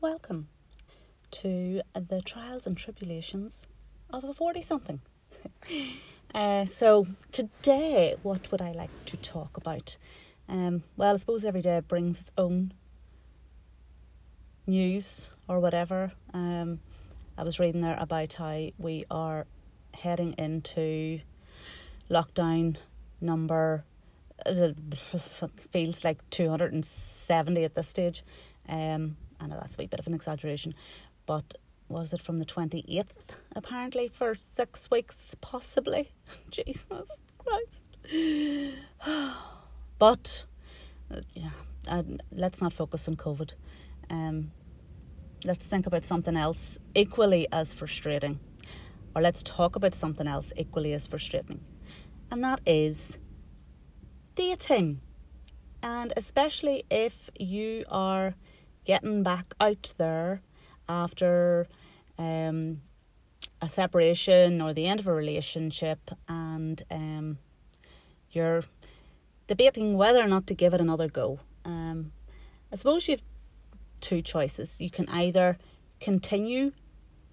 welcome to the trials and tribulations of a 40 something. uh, so, today, what would I like to talk about? Um, well, I suppose every day brings its own news or whatever. Um, I was reading there about how we are heading into lockdown number uh, feels like 270 at this stage. Um, I know that's a wee bit of an exaggeration, but was it from the 28th apparently for six weeks, possibly? Jesus Christ. but, uh, yeah, and let's not focus on COVID. Um, let's think about something else equally as frustrating. Or let's talk about something else equally as frustrating. And that is dating. And especially if you are getting back out there after um, a separation or the end of a relationship and um, you're debating whether or not to give it another go. Um, I suppose you've two choices. You can either continue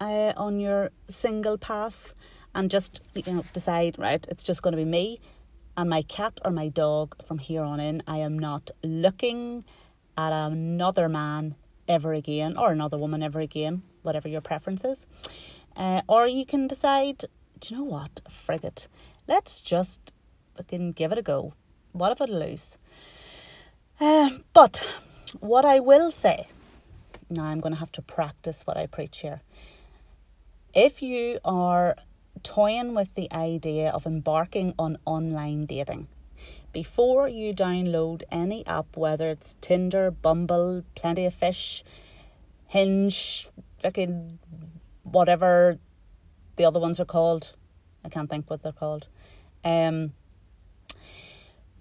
uh, on your single path and just you know decide right it's just going to be me and my cat or my dog from here on in. I am not looking at another man ever again or another woman ever again, whatever your preference is. Uh, or you can decide, do you know what, frigate, let's just fucking give it a go. What if I lose? Uh, but what I will say, now I'm going to have to practice what I preach here. If you are toying with the idea of embarking on online dating. Before you download any app, whether it's Tinder, Bumble, Plenty of Fish, Hinge, fucking whatever the other ones are called, I can't think what they're called. Um,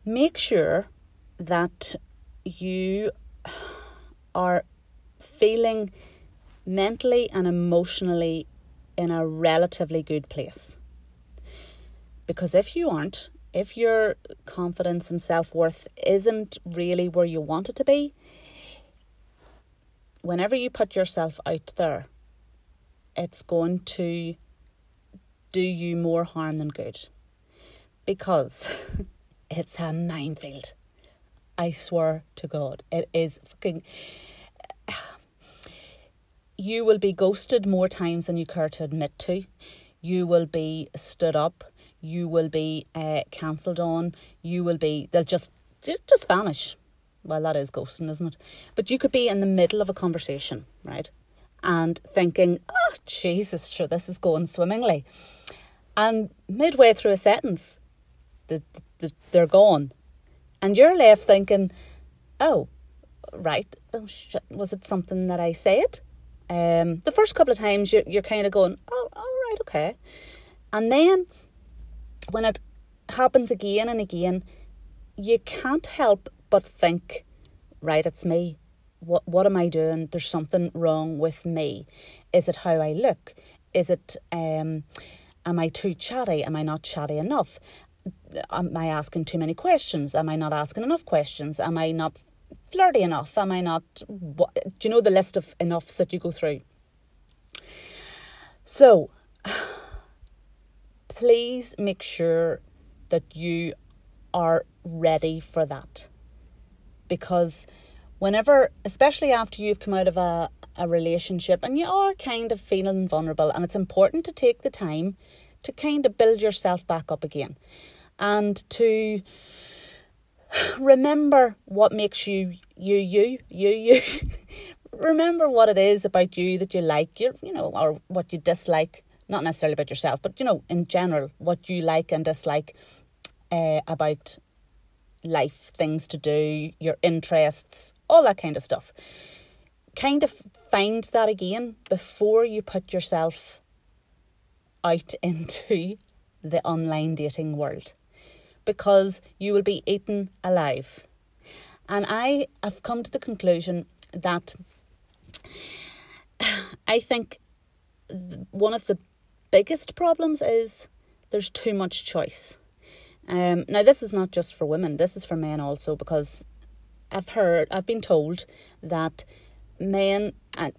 make sure that you are feeling mentally and emotionally in a relatively good place. Because if you aren't, if your confidence and self worth isn't really where you want it to be, whenever you put yourself out there, it's going to do you more harm than good. Because it's a minefield. I swear to God, it is fucking you will be ghosted more times than you care to admit to. You will be stood up. You will be uh, cancelled on. You will be, they'll just, just vanish. Well, that is ghosting, isn't it? But you could be in the middle of a conversation, right? And thinking, oh, Jesus, sure, this is going swimmingly. And midway through a sentence, the, the, they're gone. And you're left thinking, oh, right, oh, shit, was it something that I said? Um, the first couple of times you're, you're kind of going, oh, all right, okay. And then when it happens again and again, you can't help but think, right, it's me. What what am I doing? There's something wrong with me. Is it how I look? Is it um am I too chatty? Am I not chatty enough? Am I asking too many questions? Am I not asking enough questions? Am I not flirty enough? Am I not? What, do you know the list of enoughs that you go through? So, please make sure that you are ready for that. Because whenever, especially after you've come out of a, a relationship and you are kind of feeling vulnerable, and it's important to take the time to kind of build yourself back up again and to remember what makes you you you you you remember what it is about you that you like you you know or what you dislike not necessarily about yourself but you know in general what you like and dislike uh, about life things to do your interests all that kind of stuff kind of find that again before you put yourself out into the online dating world because you will be eaten alive. And I have come to the conclusion that I think one of the biggest problems is there's too much choice. Um, now, this is not just for women, this is for men also, because I've heard, I've been told that men, and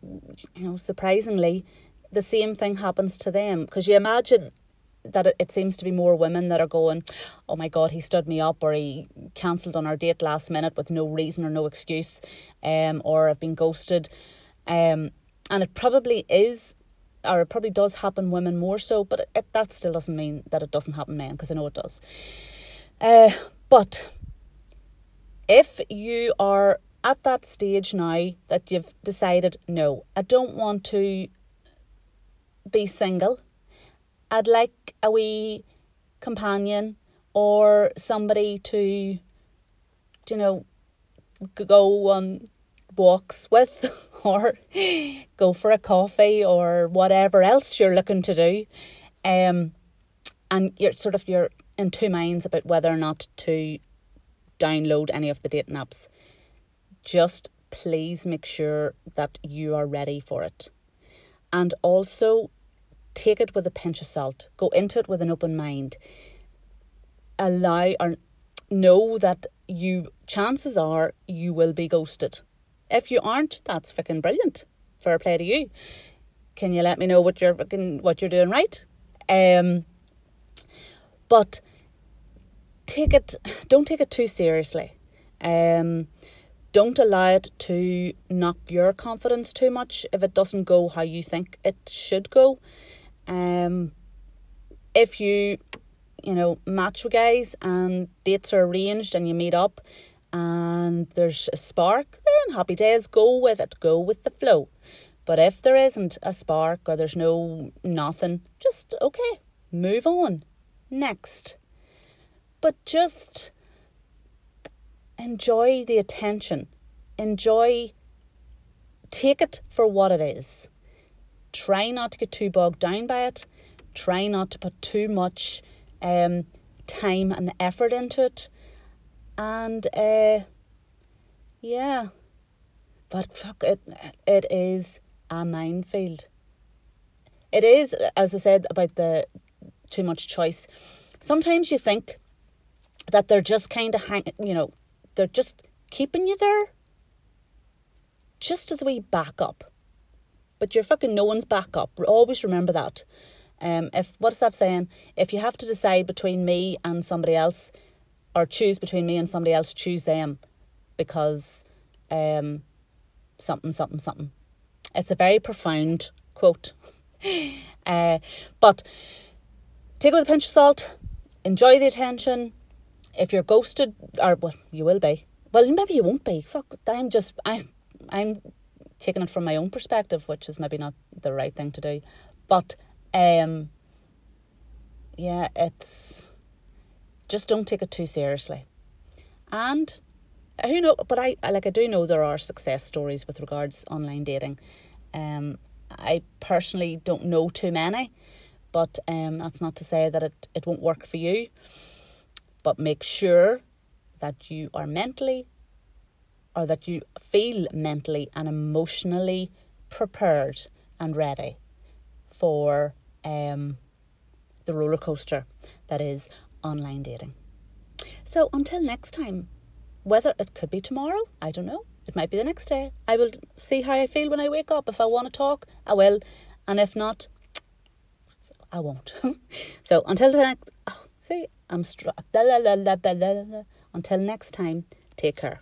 you know, surprisingly, the same thing happens to them because you imagine that it, it, seems to be more women that are going, oh my God, he stood me up or he cancelled on our date last minute with no reason or no excuse, um, or I've been ghosted. Um, and it probably is, or it probably does happen women more so, but it, that still doesn't mean that it doesn't happen men, because I know it does. Uh, but if you are at that stage now that you've decided, no, I don't want to be single I'd like a wee companion or somebody to, you know, go on walks with or go for a coffee or whatever else you're looking to do. Um, and you're sort of you're in two minds about whether or not to download any of the dating apps. Just please make sure that you are ready for it. And also take it with a pinch of salt. Go into it with an open mind. Allow or know that you chances are you will be ghosted. If you aren't, that's fucking brilliant. Fair play to you. Can you let me know what you're fucking what you're doing right? Um but take it don't take it too seriously. Um don't allow it to knock your confidence too much if it doesn't go how you think it should go. Um, if you, you know, match with guys and dates are arranged and you meet up and there's a spark, then happy days, go with it, go with the flow. But if there isn't a spark or there's no nothing, just okay, move on. Next. But just enjoy the attention. Enjoy, take it for what it is. Try not to get too bogged down by it. Try not to put too much um, time and effort into it. And uh, yeah, but fuck it, it is a minefield. It is, as I said about the too much choice. Sometimes you think that they're just kind of hang, you know, they're just keeping you there. Just as we back up but you're fucking no one's backup. Always remember that. Um, if what's that saying? If you have to decide between me and somebody else, or choose between me and somebody else, choose them, because um, something, something, something. It's a very profound quote. uh, but take it with a pinch of salt. Enjoy the attention. If you're ghosted, or well, you will be. Well, maybe you won't be. Fuck, I'm just I, I'm taking it from my own perspective, which is maybe not the right thing to do. But um, yeah, it's just don't take it too seriously. And who know? But I like I do know there are success stories with regards online dating. Um, I personally don't know too many, but um, that's not to say that it, it won't work for you. But make sure that you are mentally or that you feel mentally and emotionally prepared and ready for um, the roller coaster that is online dating. So until next time, whether it could be tomorrow, I don't know. It might be the next day. I will see how I feel when I wake up. If I want to talk, I will, and if not, I won't. so until the next, oh, see, I'm strapped. Until next time, take care.